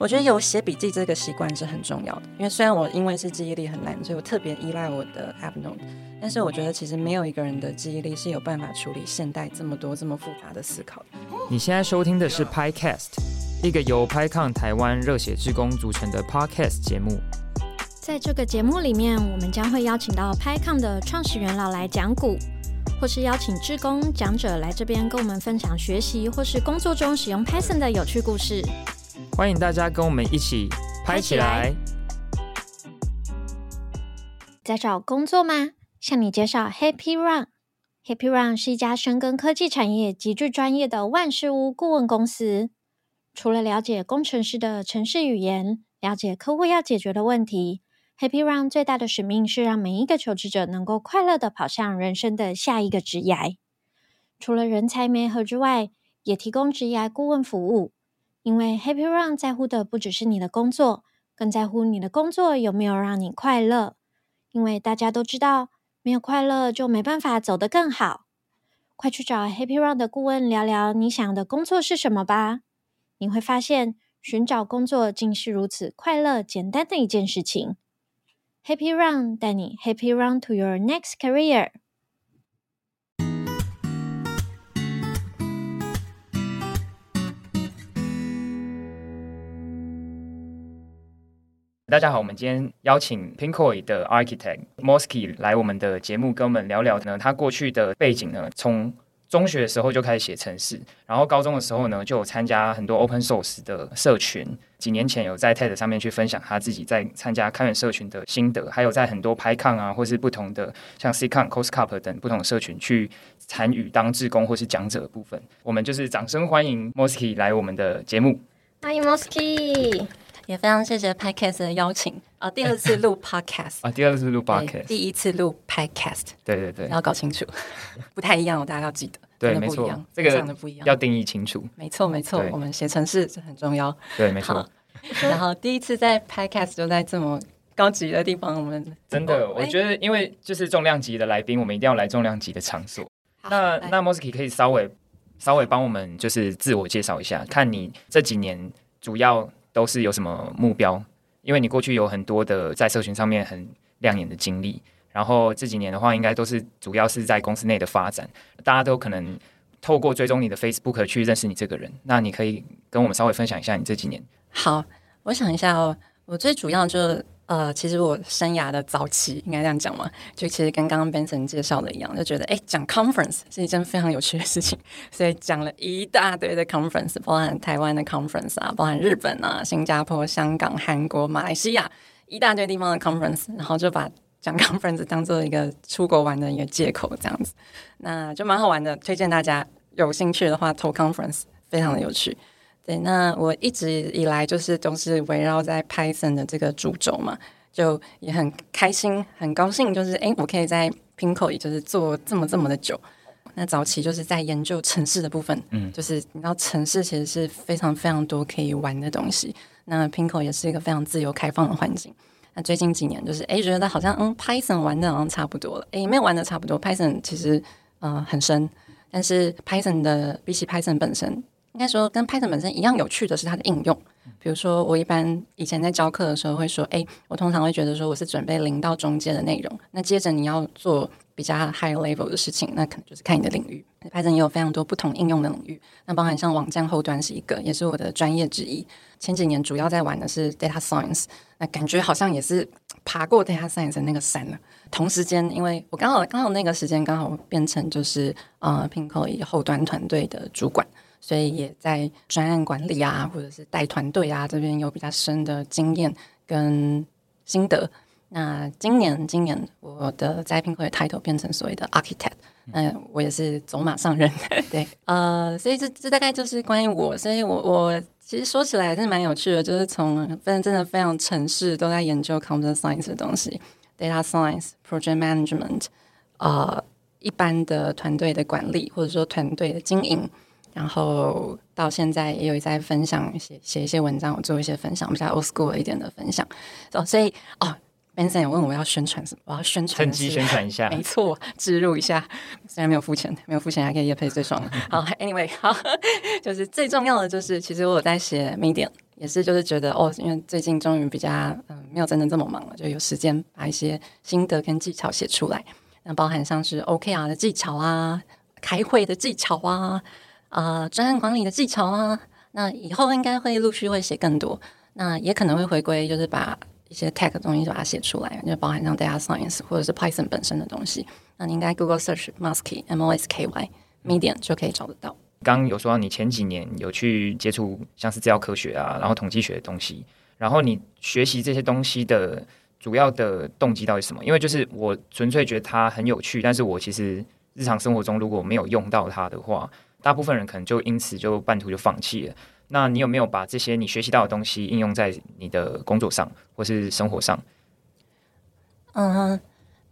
我觉得有写笔记这个习惯是很重要的，因为虽然我因为是记忆力很烂，所以我特别依赖我的 App Note，但是我觉得其实没有一个人的记忆力是有办法处理现代这么多这么复杂的思考的。你现在收听的是 PiCast，一个由 PiCon 台湾热血志工组成的 Podcast 节目。在这个节目里面，我们将会邀请到 PiCon 的创始元老来讲股，或是邀请志工讲者来这边跟我们分享学习或是工作中使用 Python 的有趣故事。欢迎大家跟我们一起拍起来！在找工作吗？向你介绍 Happy Run。Happy Run 是一家深耕科技产业、极具专业的万事屋顾问公司。除了了解工程师的城市语言，了解客户要解决的问题，Happy Run 最大的使命是让每一个求职者能够快乐的跑向人生的下一个职涯。除了人才媒合之外，也提供职业顾问服务。因为 Happy Run 在乎的不只是你的工作，更在乎你的工作有没有让你快乐。因为大家都知道，没有快乐就没办法走得更好。快去找 Happy Run 的顾问聊聊你想的工作是什么吧！你会发现，寻找工作竟是如此快乐、简单的一件事情。Happy Run 带你 Happy Run to your next career。大家好，我们今天邀请 Pinkoi 的 Architect Mosky 来我们的节目，跟我们聊聊呢。他过去的背景呢，从中学的时候就开始写程式，然后高中的时候呢，就有参加很多 Open Source 的社群。几年前有在 TED 上面去分享他自己在参加开源社群的心得，还有在很多 PyCon 啊，或是不同的像 CCon、CoSCup 等不同社群去参与当志工或是讲者的部分。我们就是掌声欢迎 Mosky 来我们的节目。欢迎 Mosky。也非常谢谢 Podcast 的邀请啊，第二次录 Podcast 啊，第二次录 Podcast，第一次录 Podcast，对对对，要搞清楚，不太一样，大家要记得，对，没错，这个的不一样，要定义清楚，没错没错，我们写程式这很重要，对，没错。然后第一次在 Podcast 就在这么高级的地方，我们真的，我觉得因为就是重量级的来宾，我们一定要来重量级的场所。那那 Mosky 可以稍微稍微帮我们就是自我介绍一下，看你这几年主要。都是有什么目标？因为你过去有很多的在社群上面很亮眼的经历，然后这几年的话，应该都是主要是在公司内的发展。大家都可能透过追踪你的 Facebook 去认识你这个人。那你可以跟我们稍微分享一下你这几年。好，我想一下哦，我最主要就。呃，其实我生涯的早期应该这样讲嘛，就其实跟刚刚 Benson 介绍的一样，就觉得哎，讲 conference 是一件非常有趣的事情，所以讲了一大堆的 conference，包含台湾的 conference 啊，包含日本啊、新加坡、香港、韩国、马来西亚一大堆地方的 conference，然后就把讲 conference 当做一个出国玩的一个借口，这样子，那就蛮好玩的，推荐大家有兴趣的话投 conference，非常的有趣。对，那我一直以来就是都是围绕在 Python 的这个主轴嘛，就也很开心、很高兴，就是哎，我可以在 Pinko 也就是做这么这么的久。那早期就是在研究城市的部分，嗯，就是你知道城市其实是非常非常多可以玩的东西。那 Pinko 也是一个非常自由开放的环境。那最近几年就是哎，觉得好像嗯 Python 玩的好像差不多了，哎，没有玩的差不多。Python 其实呃很深，但是 Python 的比起 Python 本身。应该说，跟 Python 本身一样有趣的是它的应用。比如说，我一般以前在教课的时候会说，哎，我通常会觉得说，我是准备零到中间的内容。那接着你要做比较 high level 的事情，那可能就是看你的领域。Python 也有非常多不同应用的领域，那包含像网站后端是一个，也是我的专业之一。前几年主要在玩的是 data science，那感觉好像也是爬过 data science 的那个山了。同时间，因为我刚好刚好那个时间刚好变成就是呃 p i n k o 后端团队的主管。所以也在专案管理啊，或者是带团队啊这边有比较深的经验跟心得。那今年，今年我的栽培会的 title 变成所谓的 architect，嗯，我也是走马上任。对，呃，所以这这大概就是关于我。所以我我其实说起来还是蛮有趣的，就是从反正真的非常城市都在研究 computer science 的东西，data science、project management，呃，一般的团队的管理或者说团队的经营。然后到现在也有在分享写写一些文章，我做一些分享，比较 old school 一点的分享。哦，所以哦，Benson 也问我要宣传什么，我要宣传，趁机宣传一下，没错，植入一下。虽然没有付钱，没有付钱还可以夜配最爽。好，Anyway，好，就是最重要的就是，其实我有在写 Medium，也是就是觉得哦，因为最近终于比较嗯没有真的这么忙了，就有时间把一些心得跟技巧写出来。那包含像是 OKR 的技巧啊，开会的技巧啊，啊，专案管理的技巧啊。那以后应该会陆续会写更多。那也可能会回归，就是把一些 tech 的东西就把它写出来，就包含像 data science 或者是 Python 本身的东西。那你应该 Google search Musky M O S K Y Medium 就可以找得到。刚刚有说到你前几年有去接触像是资料科学啊，然后统计学的东西，然后你学习这些东西的。主要的动机到底是什么？因为就是我纯粹觉得它很有趣，但是我其实日常生活中如果没有用到它的话，大部分人可能就因此就半途就放弃了。那你有没有把这些你学习到的东西应用在你的工作上或是生活上？嗯。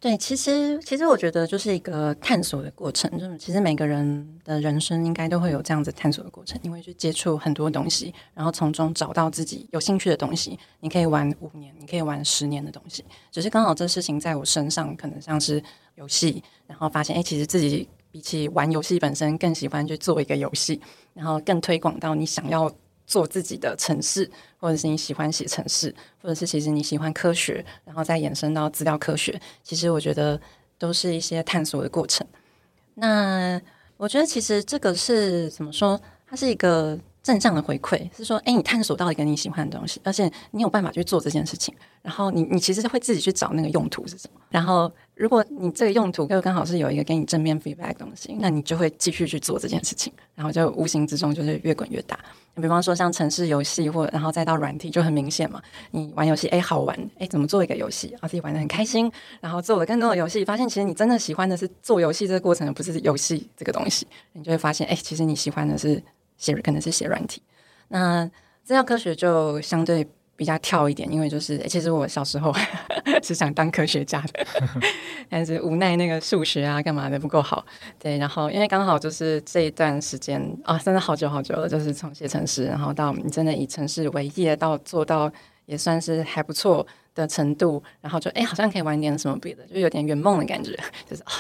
对，其实其实我觉得就是一个探索的过程，就是其实每个人的人生应该都会有这样子探索的过程，你会去接触很多东西，然后从中找到自己有兴趣的东西。你可以玩五年，你可以玩十年的东西，只是刚好这事情在我身上，可能像是游戏，然后发现哎，其实自己比起玩游戏本身，更喜欢去做一个游戏，然后更推广到你想要。做自己的城市，或者是你喜欢写城市，或者是其实你喜欢科学，然后再延伸到资料科学，其实我觉得都是一些探索的过程。那我觉得其实这个是怎么说？它是一个。正向的回馈是说，哎，你探索到一个你喜欢的东西，而且你有办法去做这件事情，然后你你其实会自己去找那个用途是什么。然后，如果你这个用途又刚好是有一个给你正面 feedback 的东西，那你就会继续去做这件事情，然后就无形之中就是越滚越大。比方说像城市游戏，或然后再到软体，就很明显嘛。你玩游戏，哎，好玩，哎，怎么做一个游戏，然后自己玩的很开心，然后做了更多的游戏，发现其实你真的喜欢的是做游戏这个过程，而不是游戏这个东西。你就会发现，哎，其实你喜欢的是写，可能是写软体。那资料科学就相对比较跳一点，因为就是其实我小时候 是想当科学家的，但是无奈那个数学啊干嘛的不够好。对，然后因为刚好就是这一段时间啊，真的好久好久了，就是从写程式，然后到你真的以城市为业，到做到也算是还不错的程度，然后就哎好像可以玩点什么别的，就有点圆梦的感觉，就是啊。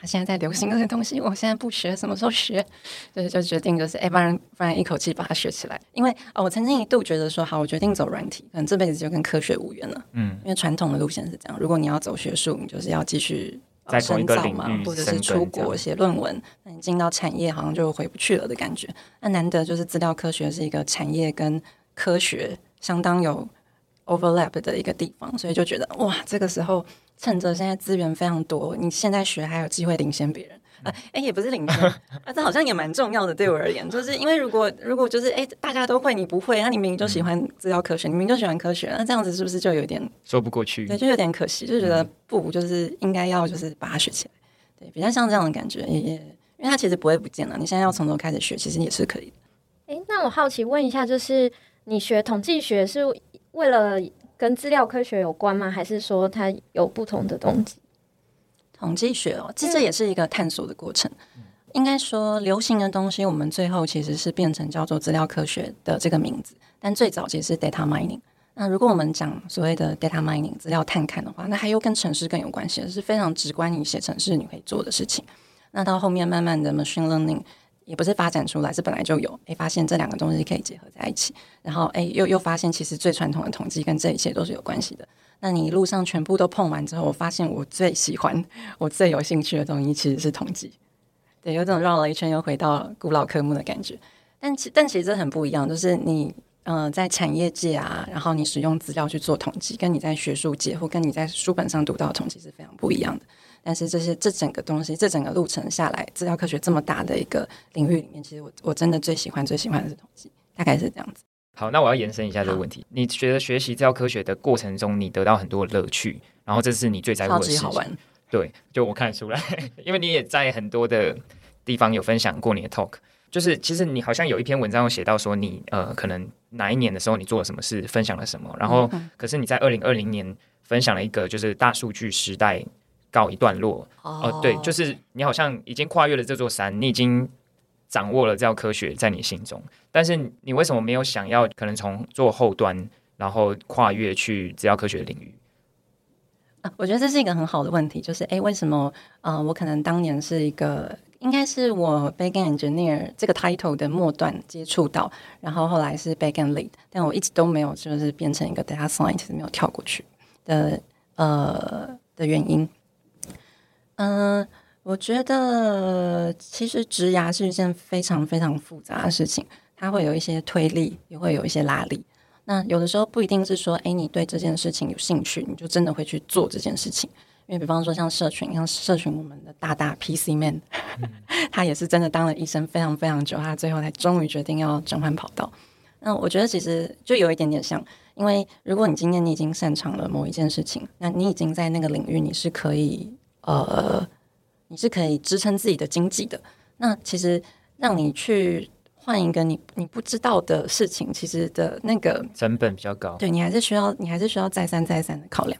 他现在在流行这些东西，我现在不学，什么时候学？所以就决定就是，哎，不然不然一口气把它学起来。因为哦，我曾经一度觉得说，好，我决定走软体，可能这辈子就跟科学无缘了。嗯，因为传统的路线是这样，如果你要走学术，你就是要继续深造嘛，或者是出国写论文。那你进到产业，好像就回不去了的感觉。那难得就是资料科学是一个产业跟科学相当有 overlap 的一个地方，所以就觉得哇，这个时候。趁着现在资源非常多，你现在学还有机会领先别人啊！哎，也不是领先啊，这好像也蛮重要的。对我而言，就是因为如果如果就是哎，大家都会，你不会，那你明明就喜欢资料科学，你明明就喜欢科学，那这样子是不是就有点说不过去？对，就有点可惜，就觉得不就是应该要就是把它学起来，对，比较像这样的感觉。也因为它其实不会不见了，你现在要从头开始学，其实也是可以的。哎，那我好奇问一下，就是你学统计学是为了？跟资料科学有关吗？还是说它有不同的动机？统计学哦，其实也是一个探索的过程。应该说，流行的东西，我们最后其实是变成叫做资料科学的这个名字。但最早其实是 data mining。那如果我们讲所谓的 data mining 资料探勘的话，那还有跟城市更有关系，是非常直观，你写城市你可以做的事情。那到后面慢慢的 machine learning。也不是发展出来，是本来就有。哎，发现这两个东西可以结合在一起，然后哎，又又发现其实最传统的统计跟这一切都是有关系的。那你一路上全部都碰完之后，我发现我最喜欢、我最有兴趣的东西其实是统计。对，有种绕了一圈又回到古老科目的感觉。但其但其实很不一样，就是你嗯在产业界啊，然后你使用资料去做统计，跟你在学术界或跟你在书本上读到的统计是非常不一样的。但是这些这整个东西，这整个路程下来，资料科学这么大的一个领域里面，其实我我真的最喜欢最喜欢的是统计，大概是这样子。好，那我要延伸一下这个问题，你觉得学习资料科学的过程中，你得到很多乐趣，然后这是你最在乎的事情？对，就我看得出来，因为你也在很多的地方有分享过你的 talk，就是其实你好像有一篇文章有写到说你呃，可能哪一年的时候你做了什么事，分享了什么，然后可是你在二零二零年分享了一个就是大数据时代。告一段落哦，对，就是你好像已经跨越了这座山，你已经掌握了这科学在你心中，但是你为什么没有想要可能从做后端，然后跨越去资料科学领域？啊，我觉得这是一个很好的问题，就是哎，为什么啊？我可能当年是一个应该是我 backend engineer 这个 title 的末段接触到，然后后来是 backend lead，但我一直都没有就是变成一个 data scientist，没有跳过去的呃的原因。嗯、我觉得其实植牙是一件非常非常复杂的事情，它会有一些推力，也会有一些拉力。那有的时候不一定是说，哎，你对这件事情有兴趣，你就真的会去做这件事情。因为比方说像社群，像社群我们的大大 PC man，、他也是真的当了医生非常非常久，他最后才终于决定要转换跑道。那我觉得其实就有一点点像，因为如果你今天你已经擅长了某一件事情，那你已经在那个领域你是可以呃，你是可以支撑自己的经济的。那其实让你去换一个你你不知道的事情，其实的那个成本比较高。对你还是需要，你还是需要再三再三的考量。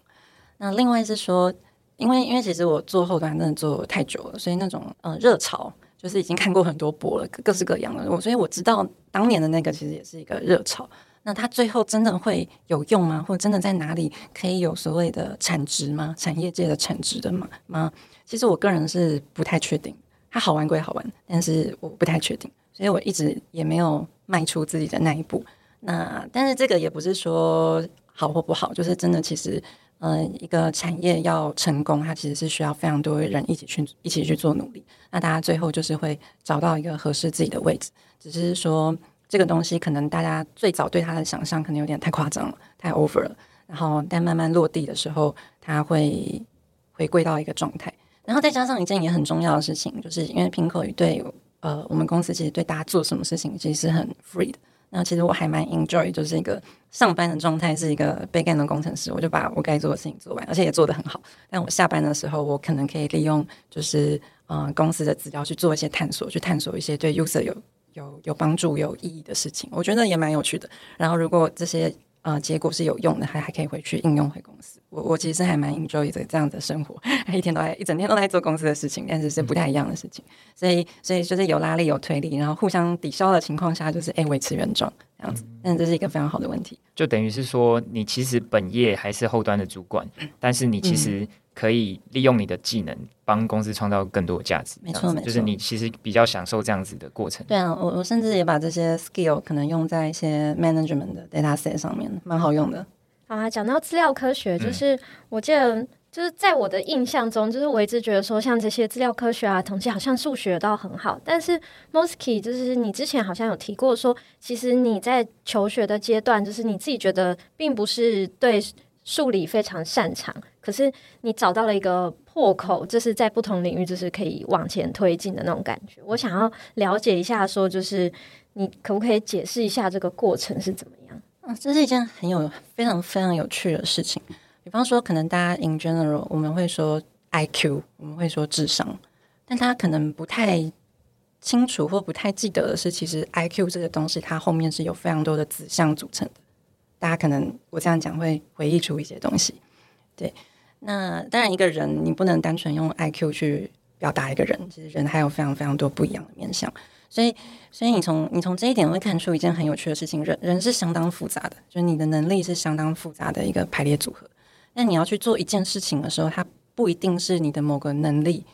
那另外是说，因为因为其实我做后端真的做太久了，所以那种呃热潮就是已经看过很多波了，各各式各样的。我所以我知道当年的那个其实也是一个热潮。那它最后真的会有用吗？或者真的在哪里可以有所谓的产值吗？产业界的产值的吗？吗？其实我个人是不太确定。它好玩归好玩，但是我不太确定，所以我一直也没有迈出自己的那一步。那但是这个也不是说好或不好，就是真的，其实呃，一个产业要成功，它其实是需要非常多人一起去一起去做努力。那大家最后就是会找到一个合适自己的位置，只是说这个东西可能大家最早对它的想象可能有点太夸张了，太 over 了。然后但慢慢落地的时候，它会回归到一个状态。然后再加上一件也很重要的事情，就是因为苹果语对呃我们公司其实对大家做什么事情其实是很 free 的。那其实我还蛮 enjoy，就是一个上班的状态是一个 backend 的工程师，我就把我该做的事情做完，而且也做得很好。但我下班的时候，我可能可以利用就是呃公司的资料去做一些探索，去探索一些对 user 有有有帮助、有意义的事情，我觉得也蛮有趣的。然后如果这些呃结果是有用的，还还可以回去应用回公司。我我其实还蛮 enjoy 这这样的生活，一天都在一整天都在做公司的事情，但是是不太一样的事情。所以所以就是有拉力有推力，然后互相抵消的情况下，就是哎维持原状这样子。但这是一个非常好的问题。就等于是说，你其实本业还是后端的主管，但是你其实可以利用你的技能帮公司创造更多的价值。没错没错就是你其实比较享受这样子的过程。对啊，我我甚至也把这些 skill 可能用在一些 management 的 data set 上面，蛮好用的。好啊，讲到资料科学，就是我记得，就是在我的印象中，就是我一直觉得说，像这些资料科学啊、统计，好像数学都很好。但是 Mosky，就是你之前好像有提过说，其实你在求学的阶段，就是你自己觉得并不是对数理非常擅长，可是你找到了一个破口，就是在不同领域就是可以往前推进的那种感觉。我想要了解一下，说就是你可不可以解释一下这个过程是怎么样？嗯，这是一件很有非常非常有趣的事情。比方说，可能大家 in general 我们会说 IQ，我们会说智商，但大家可能不太清楚或不太记得的是，其实 IQ 这个东西它后面是有非常多的子项组成的。大家可能我这样讲会回忆出一些东西。对，那当然一个人你不能单纯用 IQ 去表达一个人，其实人还有非常非常多不一样的面向。所以，所以你从你从这一点会看出一件很有趣的事情：人人是相当复杂的，就是你的能力是相当复杂的一个排列组合。那你要去做一件事情的时候，它不一定是你的某个能力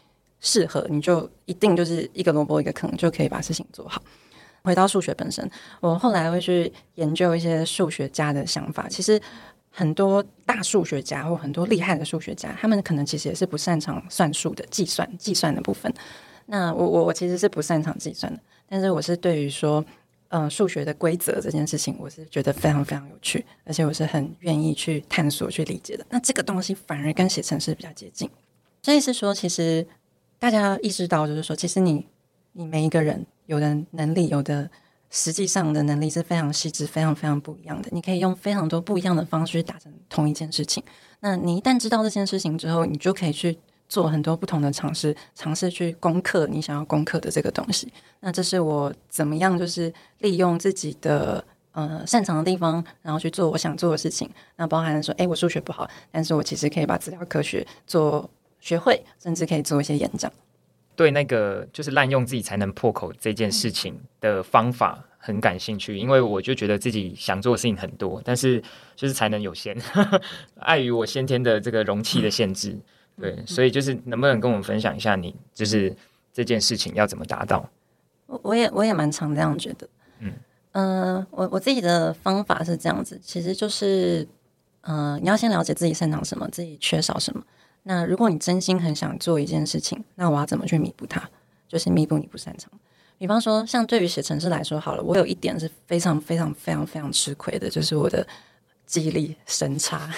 适合，你就一定就是一个萝卜一个坑就可以把事情做好。回到数学本身，我后来会去研究一些数学家的想法。其实很多大数学家或很多厉害的数学家，他们可能其实也是不擅长算术的计算计算的部分。那我我我其实是不擅长计算的，但是我是对于说，嗯、数学的规则这件事情，我是觉得非常非常有趣，而且我是很愿意去探索、去理解的。那这个东西反而跟写程式比较接近，所以是说，其实大家意识到，就是说，其实你你每一个人有的能力，有的实际上的能力是非常细致、非常非常不一样的。你可以用非常多不一样的方式去达成同一件事情。那你一旦知道这件事情之后，你就可以去做很多不同的尝试，尝试去攻克你想要攻克的这个东西。那这是我怎么样，就是利用自己的呃擅长的地方，然后去做我想做的事情。那包含说，诶，我数学不好，但是我其实可以把资料科学做学会，甚至可以做一些演讲。对那个就是滥用自己才能破口这件事情的方法很感兴趣，因为我就觉得自己想做的事情很多，但是就是才能有限，碍于我先天的这个容器的限制。对，所以就是能不能跟我们分享一下你就是这件事情要怎么达到？我我也我也蛮常这样觉得。嗯呃，我我自己的方法是这样子，其实就是，呃，你要先了解自己擅长什么，自己缺少什么。那如果你真心很想做一件事情，那我要怎么去弥补它？就是弥补你不擅长。比方说，像对于写程式来说，好了，我有一点是非常非常非常非常吃亏的，就是我的记忆力神差。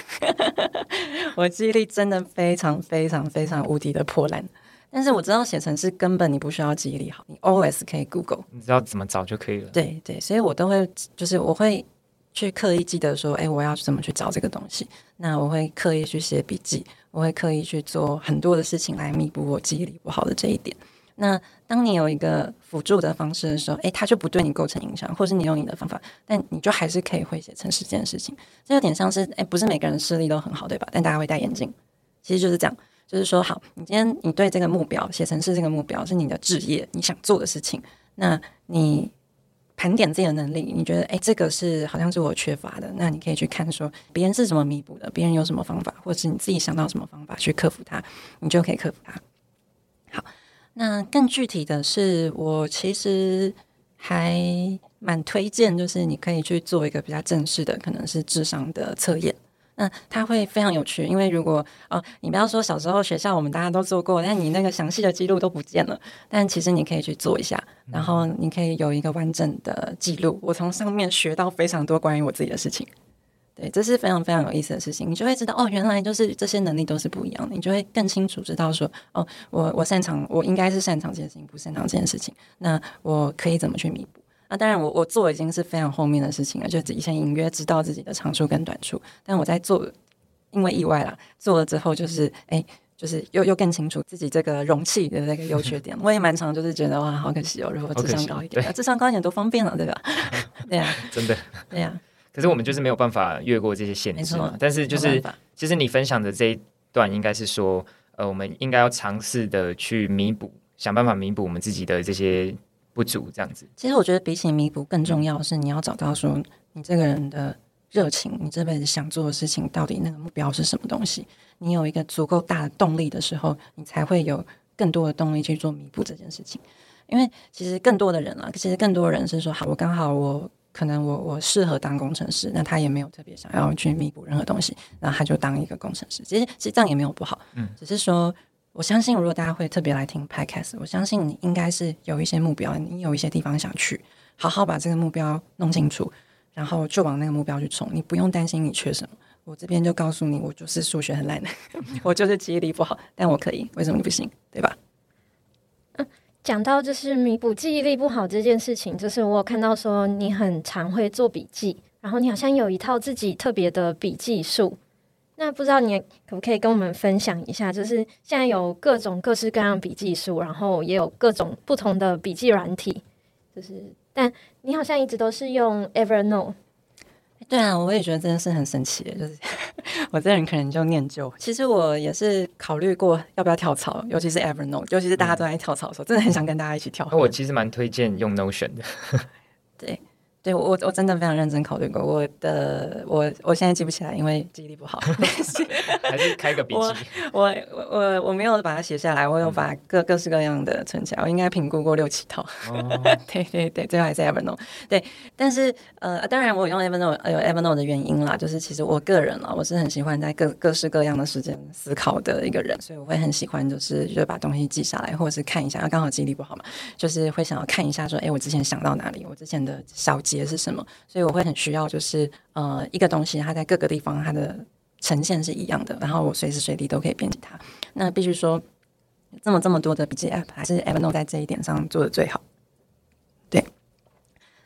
我记忆力真的非常非常非常无敌的破烂。但是我知道写程式根本你不需要记忆力好，你 always 可以 Google。你知道怎么找就可以了。对对，所以我都会就是我会去刻意记得说，哎，我要怎么去找这个东西。那我会刻意去写笔记，我会刻意去做很多的事情来弥补我记忆力不好的这一点。那当你有一个辅助的方式的时候，诶，它就不对你构成影响，或是你用你的方法，但你就还是可以会写程式这件事情。这有点像是，诶，不是每个人视力都很好，对吧？但大家会戴眼镜，其实就是这样。就是说，好，你今天你对这个目标写成是这个目标是你的职业，你想做的事情，那你盘点自己的能力，你觉得，诶，这个是好像是我缺乏的，那你可以去看说别人是怎么弥补的，别人有什么方法，或者是你自己想到什么方法去克服它，你就可以克服它。好。那更具体的是，我其实还蛮推荐，就是你可以去做一个比较正式的，可能是智商的测验。那它会非常有趣，因为如果哦，你不要说小时候学校我们大家都做过，但你那个详细的记录都不见了。但其实你可以去做一下，然后你可以有一个完整的记录。我从上面学到非常多关于我自己的事情。对，这是非常非常有意思的事情，你就会知道哦，原来就是这些能力都是不一样的，你就会更清楚知道说哦，我我擅长，我应该是擅长这件事情，不擅长这件事情，那我可以怎么去弥补？那当然我，我做已经是非常后面的事情了，就以前隐约知道自己的长处跟短处，但我在做，因为意外啦，做了之后就是哎，就是又又更清楚自己这个容器的那个优缺点。我也蛮常就是觉得哇，好可惜哦，如果智商高一点，智商高一点多方便了，对吧？对呀，真的，对呀。可是我们就是没有办法越过这些限制嘛。但是就是，其实你分享的这一段应该是说，呃，我们应该要尝试的去弥补，想办法弥补我们自己的这些不足，这样子。其实我觉得比起弥补，更重要的是你要找到说你这个人的热情，你这辈子想做的事情到底那个目标是什么东西。你有一个足够大的动力的时候，你才会有更多的动力去做弥补这件事情。因为其实更多的人啊，其实更多的人是说，好，我刚好我。可能我我适合当工程师，那他也没有特别想要去弥补任何东西，然后他就当一个工程师。其实其实这样也没有不好，嗯，只是说我相信，如果大家会特别来听 Podcast，我相信你应该是有一些目标，你有一些地方想去，好好把这个目标弄清楚，然后就往那个目标去冲。你不用担心你缺什么，我这边就告诉你，我就是数学很烂，我就是记忆力不好，但我可以，为什么你不行？对吧？嗯讲到就是弥补记忆力不好这件事情，就是我有看到说你很常会做笔记，然后你好像有一套自己特别的笔记术。那不知道你可不可以跟我们分享一下？就是现在有各种各式各样笔记书，然后也有各种不同的笔记软体，就是但你好像一直都是用 Evernote。对啊，我也觉得真的是很神奇，就是 我这人可能就念旧。其实我也是考虑过要不要跳槽，尤其是 Evernote，尤其是大家都在跳槽的时候，真的很想跟大家一起跳。我其实蛮推荐用 Notion 的。对。对我我真的非常认真考虑过，我的我我现在记不起来，因为记忆力不好。还是开个笔记。我我我我没有把它写下来，我有把各各式各样的存起来。我应该评估过六七套。对对对，最后还是 Evernote。对，但是呃，当然我用 Evernote 有 Evernote 的原因啦，就是其实我个人啊，我是很喜欢在各各式各样的时间思考的一个人，所以我会很喜欢就是就把东西记下来，或者是看一下。刚好记忆力不好嘛，就是会想要看一下说，哎，我之前想到哪里，我之前的小结。也是什么？所以我会很需要，就是呃，一个东西它在各个地方它的呈现是一样的，然后我随时随地都可以编辑它。那必须说，这么这么多的笔记 App，还是 Evernote 在这一点上做的最好。对，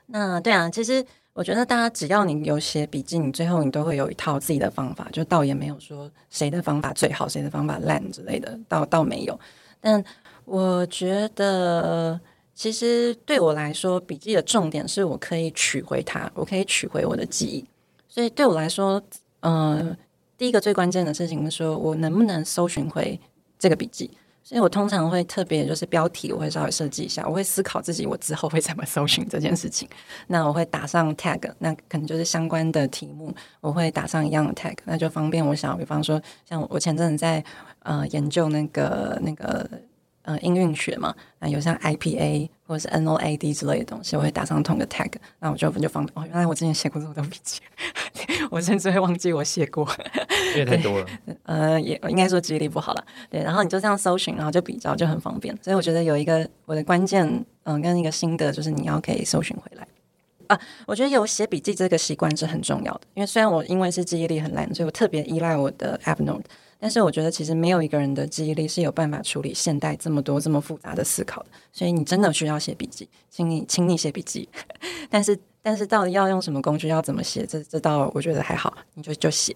那对啊，其实我觉得大家只要你有写笔记，你最后你都会有一套自己的方法，就倒也没有说谁的方法最好，谁的方法烂之类的，倒倒没有。但我觉得。其实对我来说，笔记的重点是我可以取回它，我可以取回我的记忆。所以对我来说，嗯，第一个最关键的事情是说我能不能搜寻回这个笔记。所以我通常会特别就是标题，我会稍微设计一下，我会思考自己我之后会怎么搜寻这件事情。那我会打上 tag，那可能就是相关的题目，我会打上一样的 tag，那就方便我想，比方说像我前阵子在呃研究那个那个。呃音韵学嘛，那有像 IPA 或者是 NOAD 之类的东西，我会打上同个 tag，那我就就放哦，原来我之前写过这么多笔记，我甚至会忘记我写过，因为太多了。呃，也应该说记忆力不好了，对，然后你就这样搜寻，然后就比较就很方便，所以我觉得有一个我的关键，嗯，跟一个新的就是你要可以搜寻回来。啊，我觉得有写笔记这个习惯是很重要的，因为虽然我因为是记忆力很烂，所以我特别依赖我的 App Note，但是我觉得其实没有一个人的记忆力是有办法处理现代这么多这么复杂的思考的，所以你真的需要写笔记，请你请你写笔记，但是但是到底要用什么工具，要怎么写，这这倒我觉得还好，你就就写。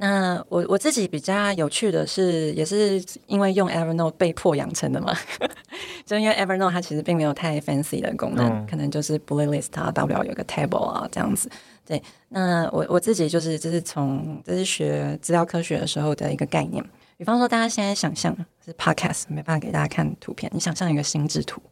那我我自己比较有趣的是，也是因为用 Evernote 被迫养成的嘛，就因为 Evernote 它其实并没有太 fancy 的功能，可能就是 bullet list 啊，大不了有个 table 啊这样子。对，那我我自己就是这是从这是学资料科学的时候的一个概念。比方说，大家现在想象是 podcast 没办法给大家看图片，你想象一个心智图，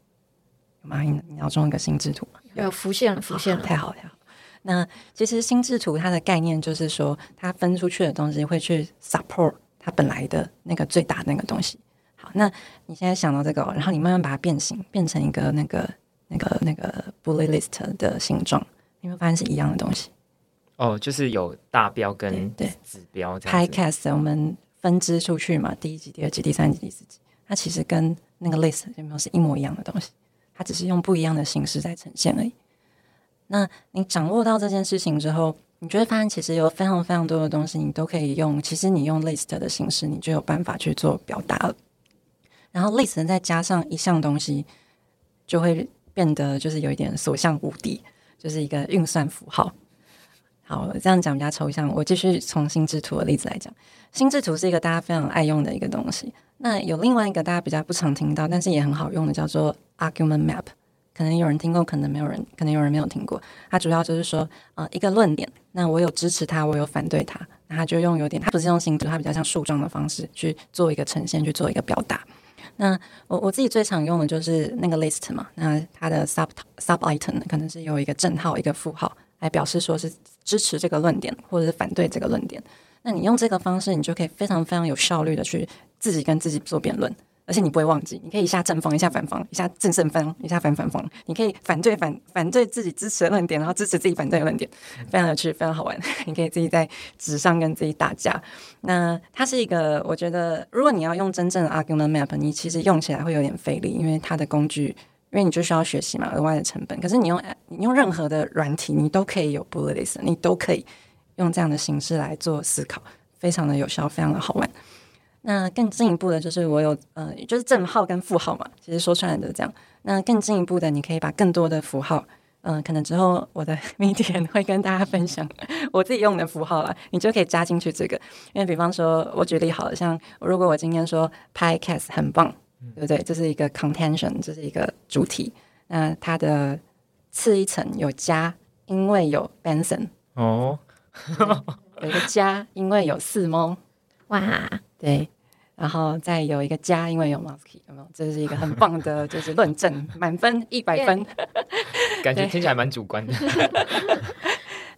有吗？你脑中一个心智图，有浮现了，浮现了，太好太好。那其实心智图它的概念就是说，它分出去的东西会去 support 它本来的那个最大那个东西。好，那你现在想到这个，然后你慢慢把它变形，变成一个那个那个那个 bullet list 的形状，你会发现是一样的东西。哦，就是有大标跟对指标。Podcast 我们分支出去嘛，第一集、第二集、第三集、第四集，它其实跟那个 list 有没有是一模一样的东西？它只是用不一样的形式在呈现而已。那你掌握到这件事情之后，你就会发现其实有非常非常多的东西，你都可以用。其实你用 list 的形式，你就有办法去做表达了。然后 list 再加上一项东西，就会变得就是有一点所向无敌，就是一个运算符号。好，这样讲比较抽象。我继续从心智图的例子来讲，心智图是一个大家非常爱用的一个东西。那有另外一个大家比较不常听到，但是也很好用的，叫做 argument map。可能有人听过，可能没有人，可能有人没有听过。它主要就是说，呃，一个论点，那我有支持它，我有反对它，那他就用有点，它不是用心智，它比较像树状的方式去做一个呈现，去做一个表达。那我我自己最常用的就是那个 list 嘛，那它的 sub sub item 可能是有一个正号，一个负号来表示说是支持这个论点，或者是反对这个论点。那你用这个方式，你就可以非常非常有效率的去自己跟自己做辩论。而且你不会忘记，你可以一下正方，一下反方，一下正正方，一下反反方。你可以反对反反对自己支持的论点，然后支持自己反对的论点，非常有趣，非常好玩。你可以自己在纸上跟自己打架。那它是一个，我觉得如果你要用真正的 argument map，你其实用起来会有点费力，因为它的工具，因为你就需要学习嘛，额外的成本。可是你用你用任何的软体，你都可以有 bullet list，你都可以用这样的形式来做思考，非常的有效，非常的好玩。那更进一步的，就是我有呃，就是正号跟负号嘛，其实说出来的这样。那更进一步的，你可以把更多的符号，嗯，可能之后我的 media 会跟大家分享我自己用的符号了，你就可以加进去这个。因为比方说，我举例好了，像如果我今天说 podcast 很棒，对不对？这是一个 contention，这是一个主题。那它的次一层有加，因为有 Benson 哦，有一个加，因为有四猫，哇，对。然后再有一个加，因为有 Musky，有没有？这是一个很棒的，就是论证，满分一百分，感觉听起来蛮主观的。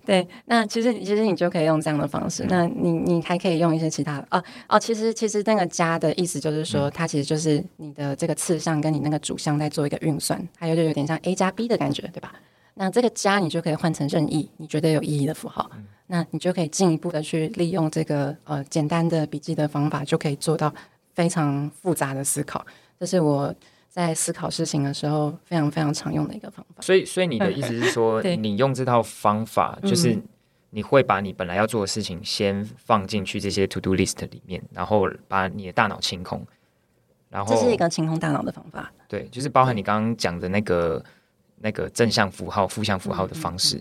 对，那其实其实你就可以用这样的方式。那你你还可以用一些其他哦哦，其实其实那个加的意思就是说，它其实就是你的这个次项跟你那个主项在做一个运算，还有就有点像 A 加 B 的感觉，对吧？那这个加你就可以换成任意你觉得有意义的符号。那你就可以进一步的去利用这个呃简单的笔记的方法，就可以做到非常复杂的思考。这是我在思考事情的时候非常非常常用的一个方法。所以，所以你的意思是说，你用这套方法，就是你会把你本来要做的事情先放进去这些 to do list 里面，然后把你的大脑清空。然后这是一个清空大脑的方法。对，就是包含你刚刚讲的那个那个正向符号、负向符号的方式。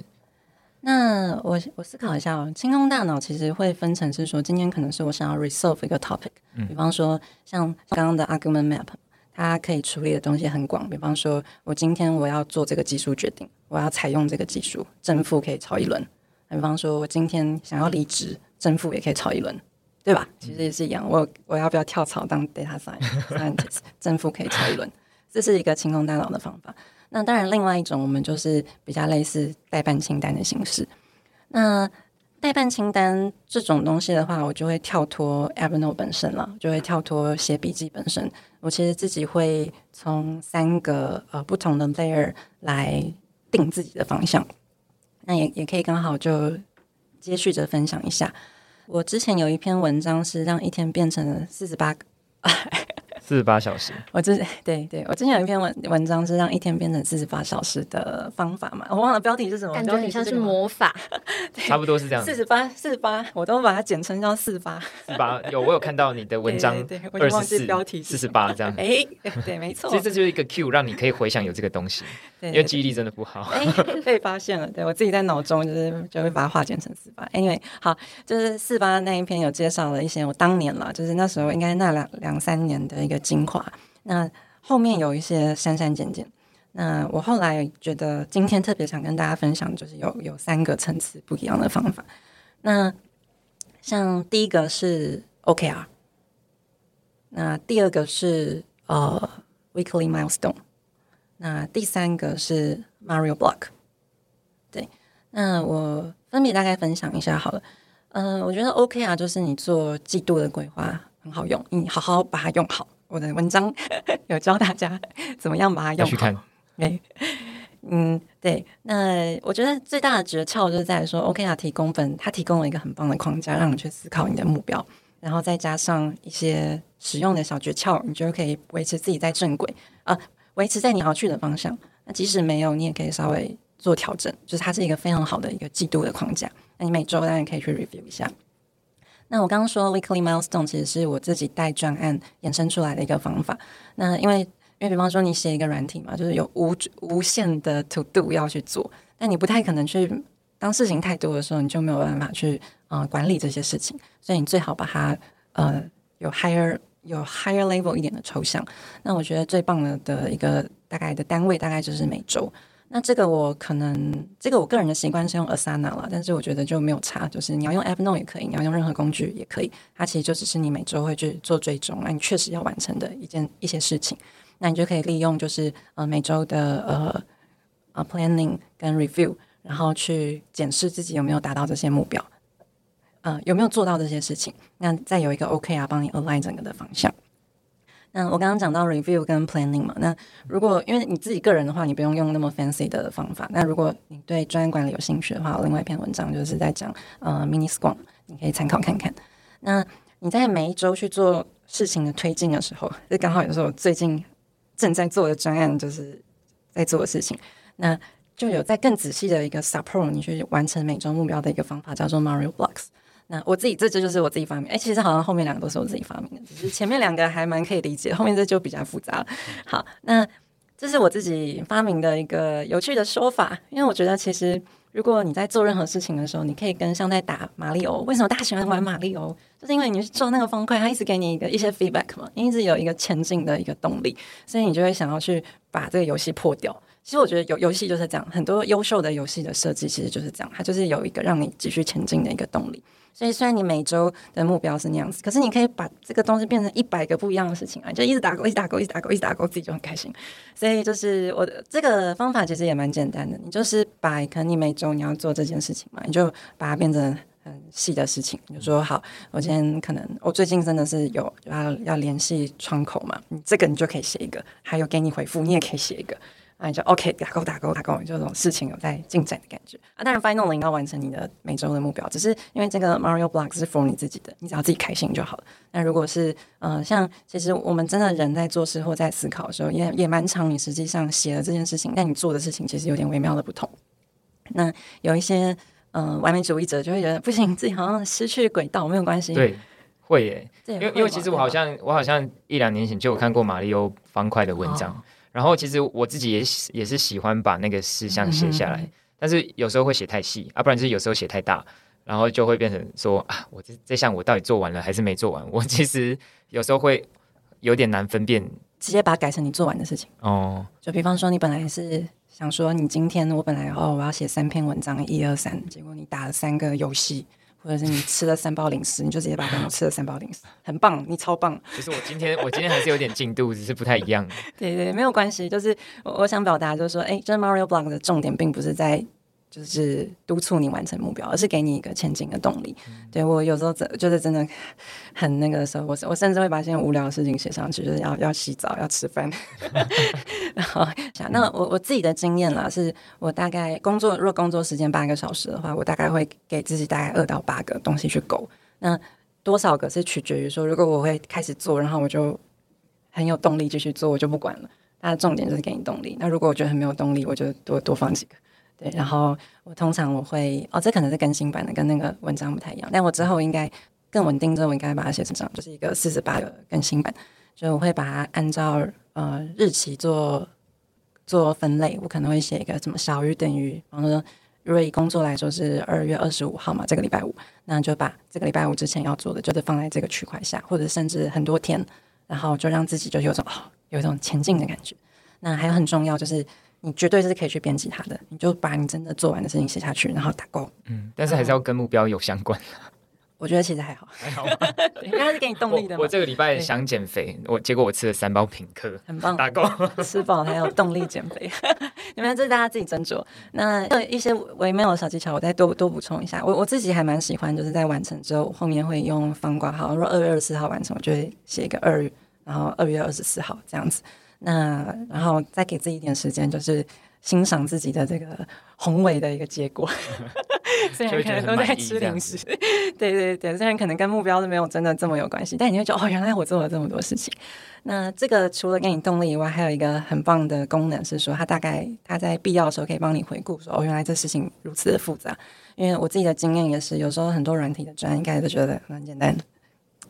那我我思考一下哦，清空大脑其实会分成是说，今天可能是我想要 resolve 一个 topic，比方说像刚刚的 argument map，它可以处理的东西很广。比方说我今天我要做这个技术决定，我要采用这个技术，正负可以吵一轮。比方说我今天想要离职，正负也可以吵一轮，对吧？其实也是一样，我我要不要跳槽当 data scientist，正负可以吵一轮，这是一个清空大脑的方法。那当然，另外一种我们就是比较类似代办清单的形式。那代办清单这种东西的话，我就会跳脱 Evernote 本身了，就会跳脱写笔记本身。我其实自己会从三个呃不同的 layer 来定自己的方向。那也也可以刚好就接续着分享一下。我之前有一篇文章是让一天变成了四十八个。四十八小时，我之对对，我之前有一篇文文章是让一天变成四十八小时的方法嘛，我忘了标题是什么，感觉很像是魔法，差不多是这样。四十八，四十八，我都把它简称叫四八。四八有我有看到你的文章，二十四标题四十八这样。哎，对，没错。其实这就是一个 Q，让你可以回想有这个东西，因为记忆力真的不好。哎，被发现了，对我自己在脑中就是就会把它化简成四八。Anyway，好，就是四八那一篇有介绍了一些我当年了，就是那时候应该那两两三年的一个精华。那后面有一些删删减减。那我后来觉得今天特别想跟大家分享，就是有有三个层次不一样的方法。那像第一个是 OKR，那第二个是呃 Weekly Milestone，那第三个是 Mario Block。对，那我分别大概分享一下好了。嗯，我觉得 OKR 就是你做季度的规划很好用，你好好把它用好。我的文章 有教大家怎么样把它用好。哎，嗯，对。那我觉得最大的诀窍就是在说，OK 啊，提供本它提供了一个很棒的框架，让你去思考你的目标，然后再加上一些实用的小诀窍，你就可以维持自己在正轨啊，维持在你要去的方向。那即使没有，你也可以稍微做调整，就是它是一个非常好的一个季度的框架。那你每周当然可以去 review 一下。那我刚刚说 weekly milestone 其实是我自己带专案衍生出来的一个方法。那因为因为比方说你写一个软体嘛，就是有无无限的 to do 要去做，但你不太可能去当事情太多的时候，你就没有办法去呃管理这些事情。所以你最好把它呃有 higher 有 higher level 一点的抽象。那我觉得最棒的的一个大概的单位大概就是每周。那这个我可能，这个我个人的习惯是用 Asana 了，但是我觉得就没有差，就是你要用 App Note 也可以，你要用任何工具也可以，它其实就只是你每周会去做追踪，那你确实要完成的一件一些事情，那你就可以利用就是呃每周的呃呃 planning 跟 review，然后去检视自己有没有达到这些目标，呃有没有做到这些事情，那再有一个 OK 啊帮你 align 整个的方向。那我刚刚讲到 review 跟 planning 嘛，那如果因为你自己个人的话，你不用用那么 fancy 的方法。那如果你对专业管理有兴趣的话，我另外一篇文章就是在讲呃 mini squad，你可以参考看看。那你在每一周去做事情的推进的时候，就刚好有时候最近正在做的专案就是在做的事情，那就有在更仔细的一个 support 你去完成每周目标的一个方法，叫做 Mario Blocks。那我自己这这就是我自己发明，哎，其实好像后面两个都是我自己发明的，只是前面两个还蛮可以理解，后面这就比较复杂了。好，那这是我自己发明的一个有趣的说法，因为我觉得其实如果你在做任何事情的时候，你可以跟像在打马里欧，为什么大家喜欢玩马里欧？就是因为你是做那个方块，它一直给你一个一些 feedback 嘛，你一直有一个前进的一个动力，所以你就会想要去把这个游戏破掉。其实我觉得游游戏就是这样，很多优秀的游戏的设计其实就是这样，它就是有一个让你继续前进的一个动力。所以，虽然你每周的目标是那样子，可是你可以把这个东西变成一百个不一样的事情啊！就一直打勾，一直打勾，一直打勾，一直打勾，自己就很开心。所以，就是我的这个方法其实也蛮简单的。你就是把可能你每周你要做这件事情嘛，你就把它变成很细的事情。就说好，我今天可能我最近真的是有要要联系窗口嘛，这个你就可以写一个，还有给你回复，你也可以写一个。啊，你就 OK，打勾打勾打勾，就这种事情有在进展的感觉啊。当然，Final 零要完成你的每周的目标，只是因为这个 Mario Block 是 for 你自己的，你只要自己开心就好了。那如果是呃，像其实我们真的人在做事或在思考的时候，也也蛮长。你实际上写了这件事情，但你做的事情其实有点微妙的不同。那有一些呃完美主义者就会觉得不行，自己好像失去轨道，没有关系。对，会耶。因为因为其实我好像我好像一两年前就有看过马里欧方块的文章。然后其实我自己也也是喜欢把那个事项写下来，但是有时候会写太细啊，不然就是有时候写太大，然后就会变成说啊，我这这项我到底做完了还是没做完？我其实有时候会有点难分辨，直接把它改成你做完的事情哦。就比方说，你本来是想说，你今天我本来哦我要写三篇文章，一二三，结果你打了三个游戏。或者是你吃了三包零食，你就直接把它吃了三包零食，很棒，你超棒。就是我今天，我今天还是有点进度，只是不太一样。对对，没有关系。就是我我想表达，就是说，哎，这 Mario Block 的重点并不是在就是督促你完成目标，而是给你一个前进的动力。对我有时候真就是真的很那个时候，我我甚至会把一些无聊的事情写上去，就是要要洗澡、要吃饭。然后想，那我我自己的经验啦，是我大概工作，如果工作时间八个小时的话，我大概会给自己大概二到八个东西去勾。那多少个是取决于说，如果我会开始做，然后我就很有动力继续做，我就不管了。它的重点就是给你动力。那如果我觉得很没有动力，我就多多放几个。对，然后我通常我会哦，这可能是更新版的，跟那个文章不太一样。但我之后应该更稳定之后，我应该把它写成这样，就是一个四十八个更新版。所以我会把它按照呃日期做做分类。我可能会写一个什么小于等于，比方说，如果以工作来说是二月二十五号嘛，这个礼拜五，那就把这个礼拜五之前要做的，就是放在这个区块下，或者甚至很多天，然后就让自己就有种，有一种前进的感觉。那还有很重要就是。你绝对是可以去编辑它的，你就把你真的做完的事情写下去，然后打勾。嗯，但是还是要跟目标有相关。我觉得其实还好，还好，应该是给你动力的。我这个礼拜想减肥，我结果我吃了三包品客，很棒，打勾，吃饱才有动力减肥。你们这是大家自己斟酌。那有一些微妙的小技巧，我再多多补充一下。我我自己还蛮喜欢，就是在完成之后，后面会用方挂号。如果二月二十四号完成，我就会写一个二月，然后二月二十四号这样子。那然后再给自己一点时间，就是欣赏自己的这个宏伟的一个结果。虽然可能都在吃零食，对对对，虽然可能跟目标都没有真的这么有关系，但你会觉得哦，原来我做了这么多事情。那这个除了给你动力以外，还有一个很棒的功能是说，它大概它在必要的时候可以帮你回顾，说哦，原来这事情如此的复杂。因为我自己的经验也是，有时候很多软体的专应该都觉得蛮简单。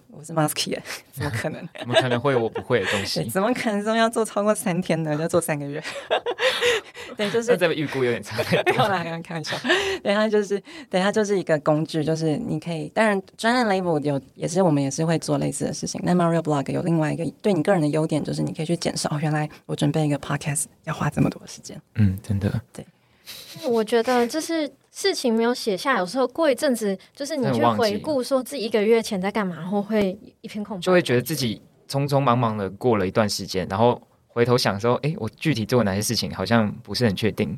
我是 Musky，怎么可能？怎么可能会我不会的东西？怎么可能说要做超过三天呢？要做三个月？对，就是这个预估有点差。不要啦，开玩笑。等下就是，等下就是一个工具，就是你可以。当然，专业 label 有也是我们也是会做类似的事情。那 Mario Blog 有另外一个对你个人的优点，就是你可以去减少哦，原来我准备一个 podcast 要花这么多时间。嗯，真的。对，我觉得就是。事情没有写下，有时候过一阵子，就是你去回顾，说自己一个月前在干嘛，然后会一片空白，就会觉得自己匆匆忙忙的过了一段时间，然后回头想说，哎，我具体做了哪些事情，好像不是很确定。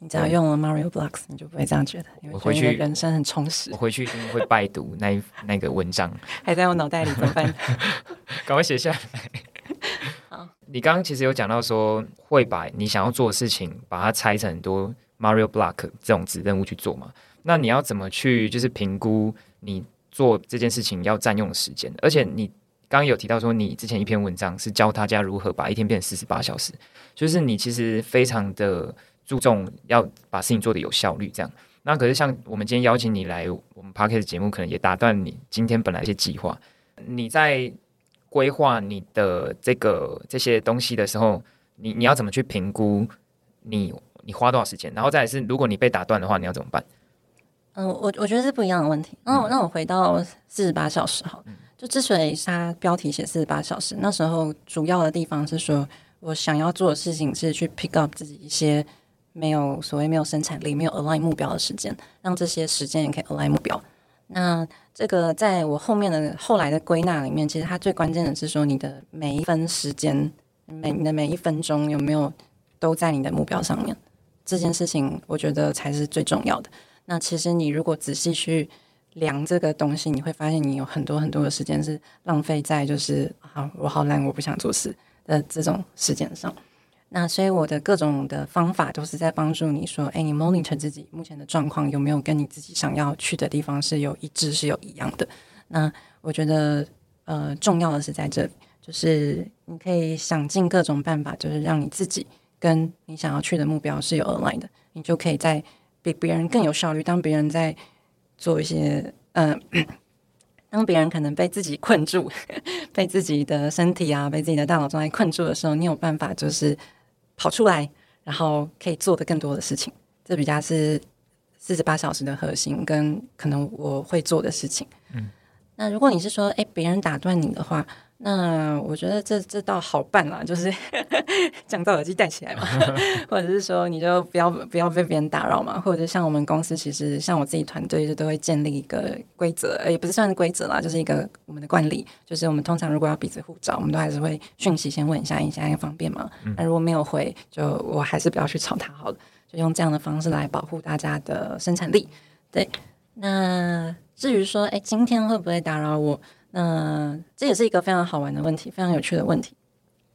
你只要用了 Mario Blocks，你就不会这样觉得，我回去人生很充实。我回去一定会拜读那那个文章，还在我脑袋里怎么办？赶快写下来。好，你刚刚其实有讲到说，会把你想要做的事情，把它拆成很多。Mario Block 这种子任务去做嘛？那你要怎么去就是评估你做这件事情要占用的时间？而且你刚刚有提到说，你之前一篇文章是教大家如何把一天变成四十八小时，就是你其实非常的注重要把事情做的有效率。这样，那可是像我们今天邀请你来我们 p a r k e t 节目，可能也打断你今天本来一些计划。你在规划你的这个这些东西的时候，你你要怎么去评估你？你花多少时间？然后再来是，如果你被打断的话，你要怎么办？嗯，我我觉得是不一样的问题。那我那我回到四十八小时哈，就之所以它标题写四十八小时，那时候主要的地方是说我想要做的事情是去 pick up 自己一些没有所谓没有生产力、没有 align 目标的时间，让这些时间也可以 align 目标。那这个在我后面的后来的归纳里面，其实它最关键的是说你的每一分时间、每你的每一分钟有没有都在你的目标上面。这件事情，我觉得才是最重要的。那其实你如果仔细去量这个东西，你会发现你有很多很多的时间是浪费在就是啊，我好懒，我不想做事的这种时间上。那所以我的各种的方法都是在帮助你说，哎，你 monitor 自己目前的状况有没有跟你自己想要去的地方是有一致是有一样的。那我觉得呃，重要的是在这里，就是你可以想尽各种办法，就是让你自己。跟你想要去的目标是有 align 的，你就可以在比别人更有效率。当别人在做一些，嗯，当别人可能被自己困住，被自己的身体啊，被自己的大脑状态困住的时候，你有办法就是跑出来，然后可以做的更多的事情。这比较是四十八小时的核心，跟可能我会做的事情。嗯，那如果你是说，哎，别人打断你的话。那我觉得这这倒好办啦，就是 降噪耳机戴起来嘛，或者是说你就不要不要被别人打扰嘛，或者像我们公司其实像我自己团队就都会建立一个规则，也不是算是规则啦，就是一个我们的惯例，就是我们通常如果要彼此互找，我们都还是会讯息先问一下你现在方便吗？那如果没有回，就我还是不要去吵他好了。就用这样的方式来保护大家的生产力。对，那至于说，哎，今天会不会打扰我？那这也是一个非常好玩的问题，非常有趣的问题。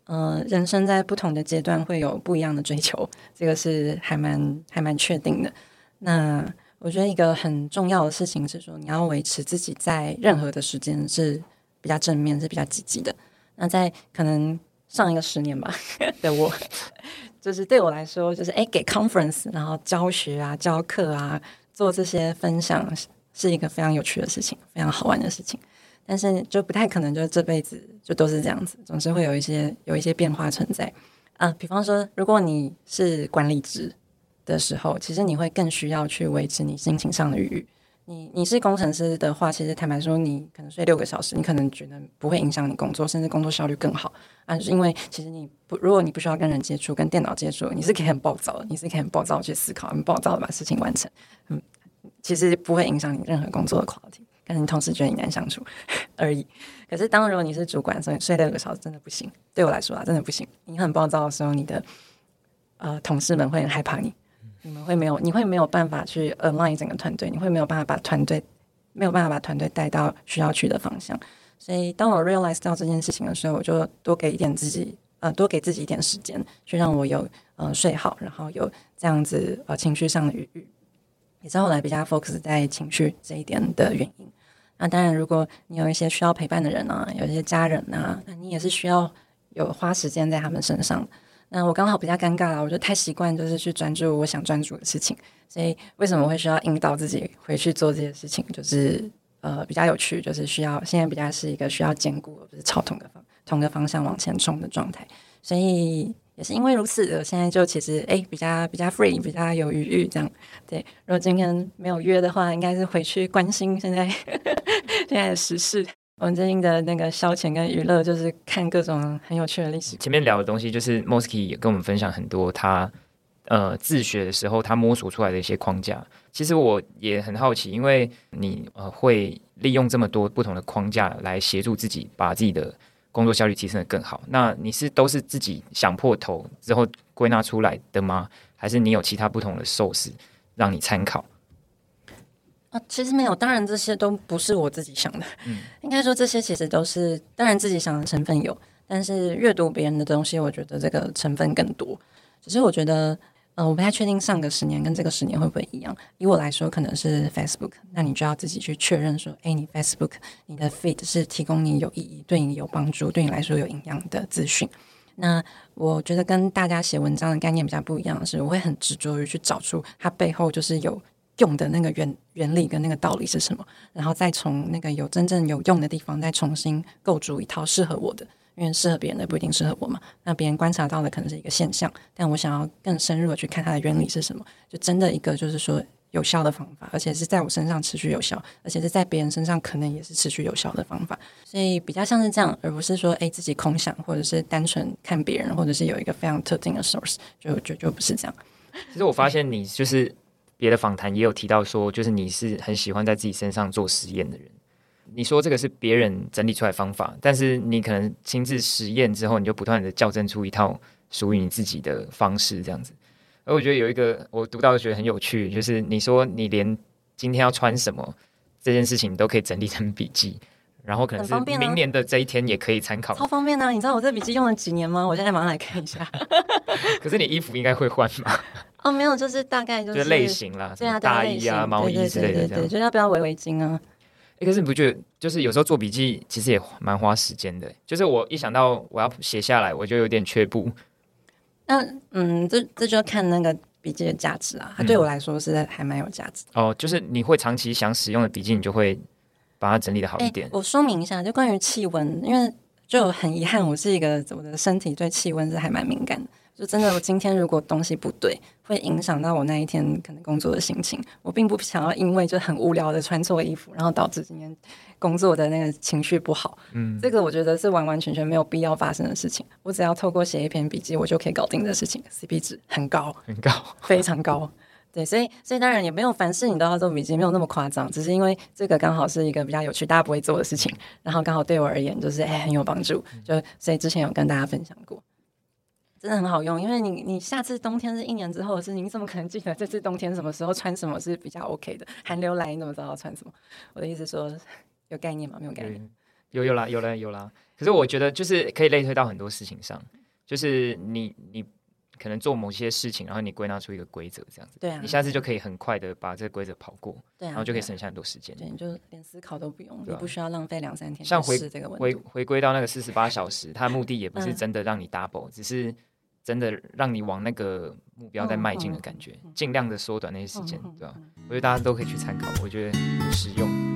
呃，人生在不同的阶段会有不一样的追求，这个是还蛮还蛮确定的。那我觉得一个很重要的事情是说，你要维持自己在任何的时间是比较正面、是比较积极的。那在可能上一个十年吧的我，就是对我来说，就是哎，给 conference，然后教学啊、教课啊、做这些分享，是一个非常有趣的事情，非常好玩的事情。但是就不太可能，就这辈子就都是这样子，总是会有一些有一些变化存在啊。比方说，如果你是管理职的时候，其实你会更需要去维持你心情上的愉悦。你你是工程师的话，其实坦白说，你可能睡六个小时，你可能觉得不会影响你工作，甚至工作效率更好啊。是因为其实你不，如果你不需要跟人接触、跟电脑接触，你是可以很暴躁的，你是可以很暴躁去思考、很暴躁的把事情完成。嗯，其实不会影响你任何工作的 quality。跟你同事觉得你难相处 而已。可是，当如果你是主管，所以睡六个小时真的不行。对我来说啊，真的不行。你很暴躁的时候，你的呃同事们会很害怕你，你们会没有，你会没有办法去 align 整个团队，你会没有办法把团队没有办法把团队带到需要去的方向。所以，当我 realize 到这件事情的时候，我就多给一点自己，呃，多给自己一点时间，去让我有呃睡好，然后有这样子呃情绪上的愉悦。也是后来比较 focus 在情绪这一点的原因。那当然，如果你有一些需要陪伴的人啊，有一些家人啊，那你也是需要有花时间在他们身上。那我刚好比较尴尬了，我就太习惯就是去专注我想专注的事情，所以为什么会需要引导自己回去做这些事情，就是呃比较有趣，就是需要现在比较是一个需要兼顾，而不是朝同个方同个方向往前冲的状态，所以。也是因为如此，我现在就其实哎比较比较 free，比较有余裕这样。对，如果今天没有约的话，应该是回去关心现在 现在的时事。我们最近的那个消遣跟娱乐，就是看各种很有趣的历史。前面聊的东西，就是 Mosky 也跟我们分享很多他呃自学的时候他摸索出来的一些框架。其实我也很好奇，因为你呃会利用这么多不同的框架来协助自己把自己的。工作效率提升的更好，那你是都是自己想破头之后归纳出来的吗？还是你有其他不同的 source 让你参考？啊，其实没有，当然这些都不是我自己想的。嗯，应该说这些其实都是当然自己想的成分有，但是阅读别人的东西，我觉得这个成分更多。只是我觉得。呃，我不太确定上个十年跟这个十年会不会一样。以我来说，可能是 Facebook，那你就要自己去确认说，哎，你 Facebook 你的 feed 是提供你有意义、对你有帮助、对你来说有营养的资讯。那我觉得跟大家写文章的概念比较不一样的是，我会很执着于去找出它背后就是有用的那个原原理跟那个道理是什么，然后再从那个有真正有用的地方再重新构筑一套适合我的。因为适合别人的不一定适合我嘛，那别人观察到的可能是一个现象，但我想要更深入的去看它的原理是什么，就真的一个就是说有效的方法，而且是在我身上持续有效，而且是在别人身上可能也是持续有效的方法，所以比较像是这样，而不是说哎自己空想，或者是单纯看别人，或者是有一个非常特定的 source，就就就不是这样。其实我发现你就是别的访谈也有提到说，就是你是很喜欢在自己身上做实验的人。你说这个是别人整理出来方法，但是你可能亲自实验之后，你就不断的校正出一套属于你自己的方式，这样子。而我觉得有一个我读到觉得很有趣，就是你说你连今天要穿什么这件事情都可以整理成笔记，然后可能是明年的这一天也可以参考，超方便啊！你知道我这笔记用了几年吗？我现在马上来看一下。可是你衣服应该会换吗？哦，没有，就是大概就是类型啦，对啊，大衣啊、毛衣之类的，对，就要不要围围巾啊？可是你不觉得，就是有时候做笔记其实也蛮花时间的。就是我一想到我要写下来，我就有点却步。那嗯，这这就要看那个笔记的价值啊。它对我来说是还蛮有价值。哦，就是你会长期想使用的笔记，你就会把它整理的好一点。我说明一下，就关于气温，因为就很遗憾，我是一个我的身体对气温是还蛮敏感的。就真的，我今天如果东西不对，会影响到我那一天可能工作的心情。我并不想要因为就很无聊的穿错衣服，然后导致今天工作的那个情绪不好。嗯，这个我觉得是完完全全没有必要发生的事情。我只要透过写一篇笔记，我就可以搞定的事情，CP 值很高，很高，非常高。对，所以所以当然也没有凡事你都要做笔记，没有那么夸张。只是因为这个刚好是一个比较有趣、大家不会做的事情，然后刚好对我而言就是哎很有帮助。就所以之前有跟大家分享过。真的很好用，因为你你下次冬天是一年之后的事情，你怎么可能记得这次冬天什么时候穿什么是比较 OK 的？寒流来你怎么知道要穿什么？我的意思说有概念吗？没有概念。有有啦有啦有啦。可是我觉得就是可以类推到很多事情上，就是你你可能做某些事情，然后你归纳出一个规则这样子，对啊，你下次就可以很快的把这个规则跑过，对啊，然后就可以省下很多时间。对，你就连思考都不用，你不需要浪费两三天像回这个回回归到那个四十八小时，它的目的也不是真的让你 double，只是真的让你往那个目标在迈进的感觉，尽量的缩短那些时间，对吧？我觉得大家都可以去参考，我觉得很实用。